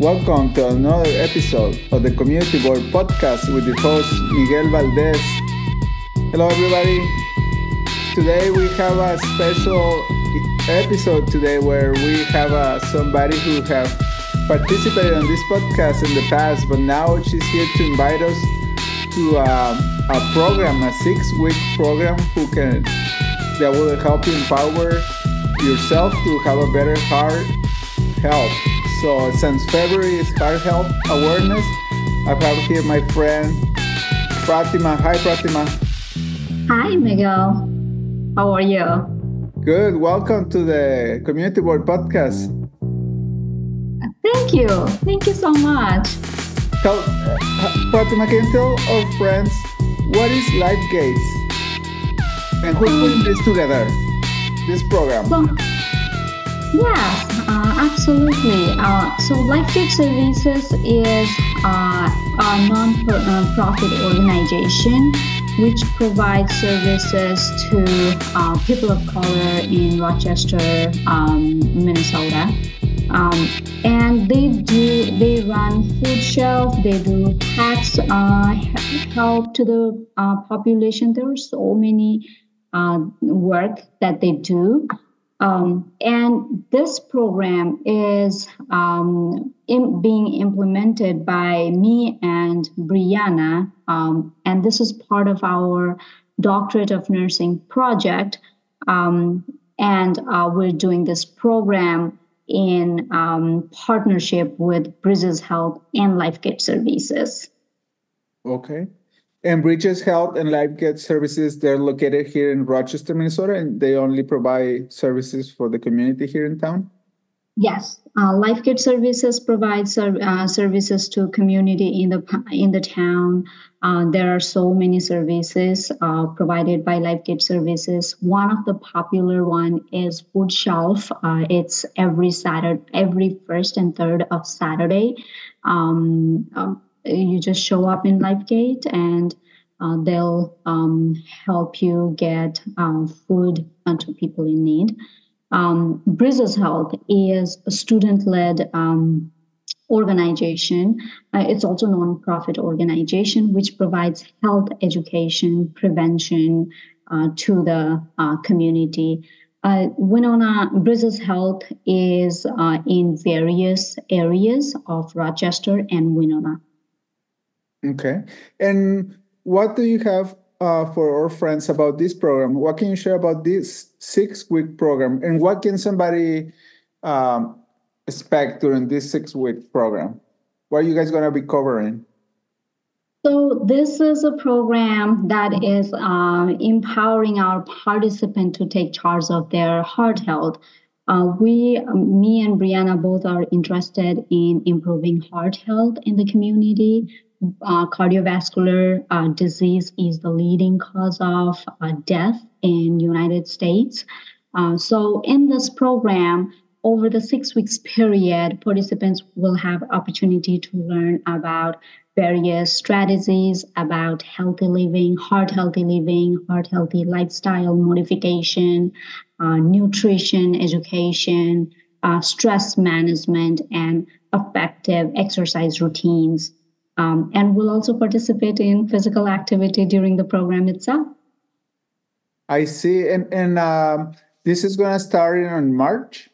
Welcome to another episode of the Community Board podcast with your host Miguel Valdez. Hello, everybody. Today we have a special episode today where we have uh, somebody who have participated on this podcast in the past, but now she's here to invite us to uh, a program, a six-week program, who can that will help you empower yourself to have a better heart health. So since February is heart health awareness, I have here my friend Pratima. Hi, Pratima. Hi, Miguel. How are you? Good. Welcome to the Community Board podcast. Thank you. Thank you so much. Tell, uh, Pratima, can you tell our friends what is Life Gates and who's putting this together, this program? So, yes, uh, absolutely. Uh, so, LifeGate Services is uh, a non-profit organization which provides services to uh, people of color in Rochester, um, Minnesota. Um, and they do they run food shelf they do tax uh, help to the uh, population there are so many uh, work that they do um, and this program is um, in, being implemented by me and Brianna, um, and this is part of our Doctorate of Nursing project. Um, and uh, we're doing this program in um, partnership with Bridges Health and LifeGate Services. Okay. And Bridges Health and Life LifeGate Services, they're located here in Rochester, Minnesota, and they only provide services for the community here in town? Yes, uh, LifeGate Services provides uh, services to community in the in the town. Uh, there are so many services uh, provided by Life LifeGate Services. One of the popular one is Food Shelf. Uh, it's every Saturday, every first and third of Saturday. Um, um you just show up in LifeGate and uh, they'll um, help you get um, food to people in need. Um, Health is a student-led um, organization. Uh, it's also a non-profit organization which provides health education, prevention uh, to the uh, community. Uh, Winona Bridges Health is uh, in various areas of Rochester and Winona. Okay. And what do you have uh, for our friends about this program? What can you share about this six week program? And what can somebody um, expect during this six week program? What are you guys going to be covering? So, this is a program that is uh, empowering our participant to take charge of their heart health. Uh, we, me and Brianna, both are interested in improving heart health in the community uh, cardiovascular uh, disease is the leading cause of uh, death in United States. Uh, so in this program, over the six weeks period, participants will have opportunity to learn about various strategies about healthy living, heart healthy living, heart healthy lifestyle modification, uh, nutrition education, uh, stress management, and effective exercise routines. Um, and we'll also participate in physical activity during the program itself. I see. And, and um, this is going to start in March?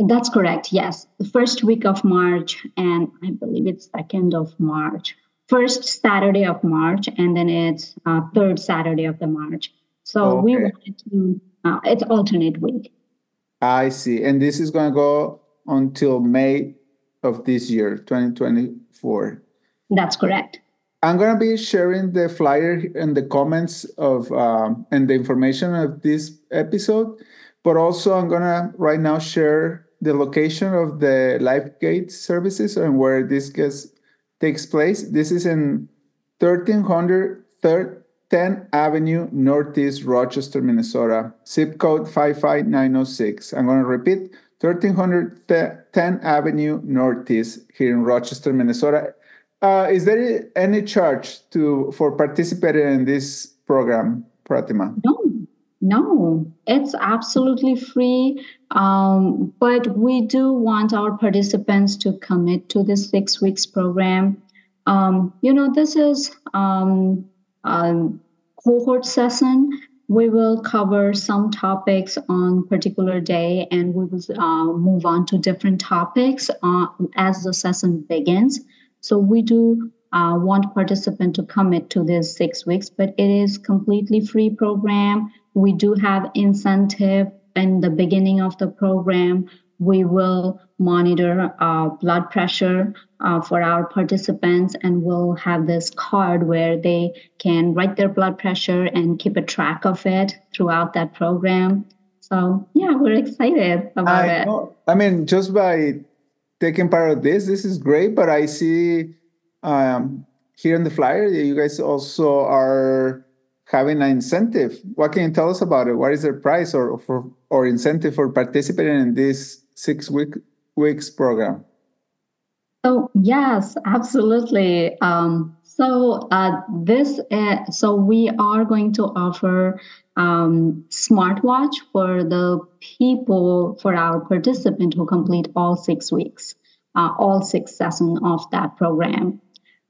That's correct. Yes. The first week of March, and I believe it's second of March. First Saturday of March, and then it's uh, third Saturday of the March. So okay. we wanted to, uh, it's alternate week. I see. And this is going to go until May of this year, 2024. That's correct. I'm going to be sharing the flyer and the comments of um, and the information of this episode, but also I'm going to right now share the location of the LifeGate services and where this gets, takes place. This is in 1300 10th Avenue, Northeast Rochester, Minnesota, zip code 55906. I'm going to repeat 1310 Avenue Northeast here in Rochester, Minnesota. Uh, is there any charge to for participating in this program, Pratima? No, No, it's absolutely free. Um, but we do want our participants to commit to this six weeks program. Um, you know, this is um, a cohort session. We will cover some topics on particular day, and we will uh, move on to different topics uh, as the session begins. So we do uh, want participant to commit to this six weeks, but it is completely free program. We do have incentive in the beginning of the program. We will monitor uh, blood pressure uh, for our participants, and we'll have this card where they can write their blood pressure and keep a track of it throughout that program. So yeah, we're excited about I it. I mean, just by taking part of this, this is great. But I see um, here in the flyer, that you guys also are having an incentive. What can you tell us about it? What is the price or for or incentive for participating in this six week weeks program? So yes, absolutely. Um, so uh, this, uh, so we are going to offer um, smartwatch for the people for our participant who complete all six weeks, uh, all six sessions of that program.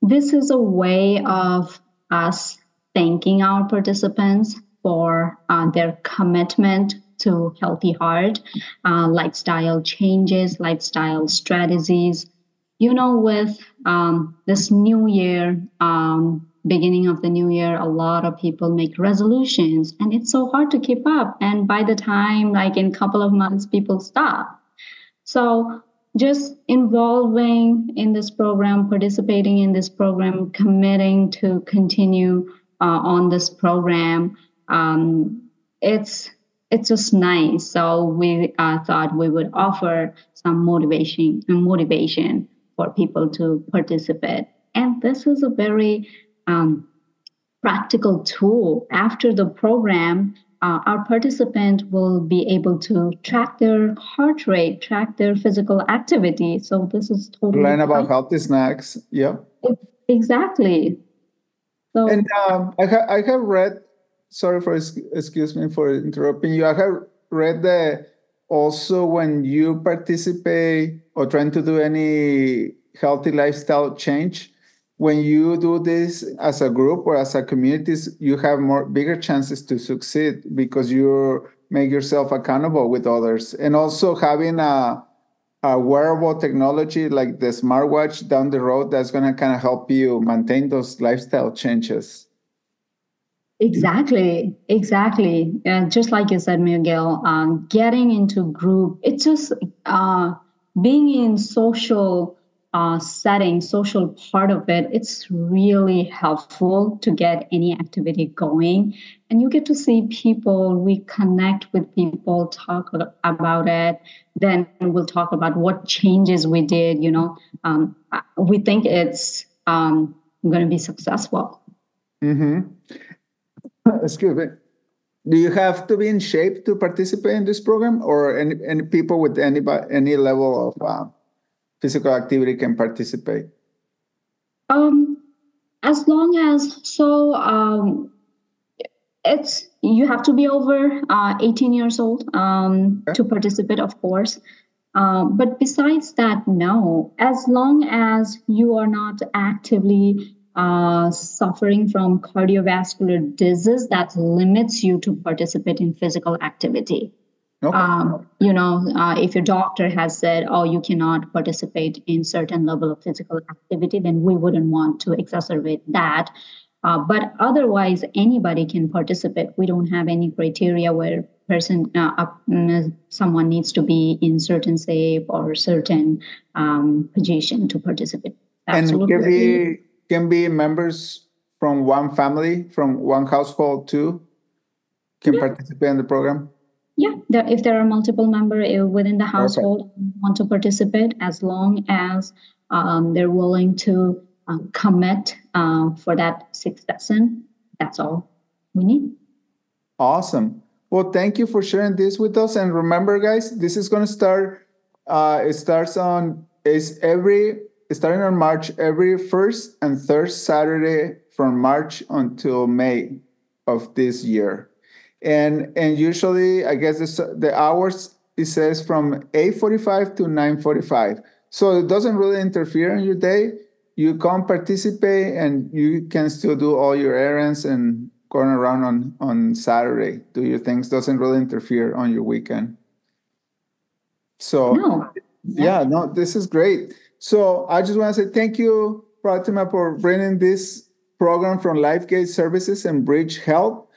This is a way of us thanking our participants for uh, their commitment to healthy heart, uh, lifestyle changes, lifestyle strategies. You know, with um, this new year, um, beginning of the new year, a lot of people make resolutions, and it's so hard to keep up. And by the time, like in a couple of months, people stop. So just involving in this program, participating in this program, committing to continue uh, on this program, um, it's it's just nice. So we uh, thought we would offer some motivation and motivation for people to participate. And this is a very um, practical tool. After the program, uh, our participant will be able to track their heart rate, track their physical activity. So this is totally learn about fun. healthy snacks. Yeah, exactly. So, and um, I, ha- I have read. Sorry for excuse me for interrupting you. I have read that also when you participate or trying to do any healthy lifestyle change, when you do this as a group or as a community, you have more bigger chances to succeed because you make yourself accountable with others, and also having a a wearable technology like the smartwatch down the road that's going to kind of help you maintain those lifestyle changes. Exactly, exactly. And just like you said, Miguel, um, getting into group, it's just uh, being in social uh, setting, social part of it, it's really helpful to get any activity going. And you get to see people, we connect with people, talk about it. Then we'll talk about what changes we did. You know, um, we think it's um, going to be successful. Mm-hmm. Excuse me. Do you have to be in shape to participate in this program, or any, any people with any any level of uh, physical activity can participate? Um, as long as so um, it's you have to be over uh, 18 years old um, okay. to participate, of course. Um, but besides that, no. As long as you are not actively uh, suffering from cardiovascular disease that limits you to participate in physical activity. Okay. Um, you know, uh, if your doctor has said, "Oh, you cannot participate in certain level of physical activity," then we wouldn't want to exacerbate that. Uh, but otherwise, anybody can participate. We don't have any criteria where person, uh, mm, someone needs to be in certain shape or certain um, position to participate. Absolutely. And can be can be members from one family, from one household too, can yeah. participate in the program yeah there, if there are multiple members uh, within the household okay. want to participate as long as um, they're willing to uh, commit uh, for that sixth lesson that's all we need. Awesome. Well thank you for sharing this with us and remember guys this is going to start uh, it starts on is every starting on march every first and third saturday from march until may of this year and and usually I guess the the hours it says from 8:45 to 9:45. So it doesn't really interfere in your day. You come participate and you can still do all your errands and going around on on Saturday, do your things. Doesn't really interfere on your weekend. So no. yeah, no, this is great. So I just want to say thank you, Pratima, for bringing this program from LifeGate Services and Bridge Health.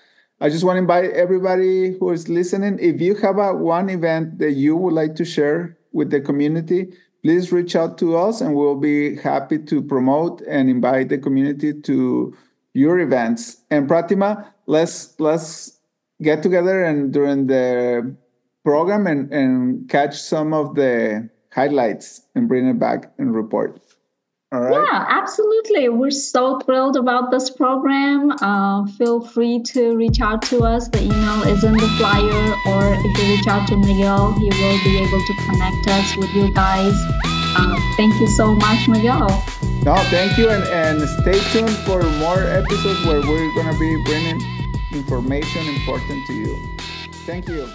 I just want to invite everybody who is listening. If you have a one event that you would like to share with the community, please reach out to us and we'll be happy to promote and invite the community to your events. And Pratima, let's let's get together and during the program and, and catch some of the highlights and bring it back and report. Right. Yeah, absolutely. We're so thrilled about this program. Uh, feel free to reach out to us. The email is in the flyer, or if you reach out to Miguel, he will be able to connect us with you guys. Uh, thank you so much, Miguel. No, thank you, and, and stay tuned for more episodes where we're going to be bringing information important to you. Thank you.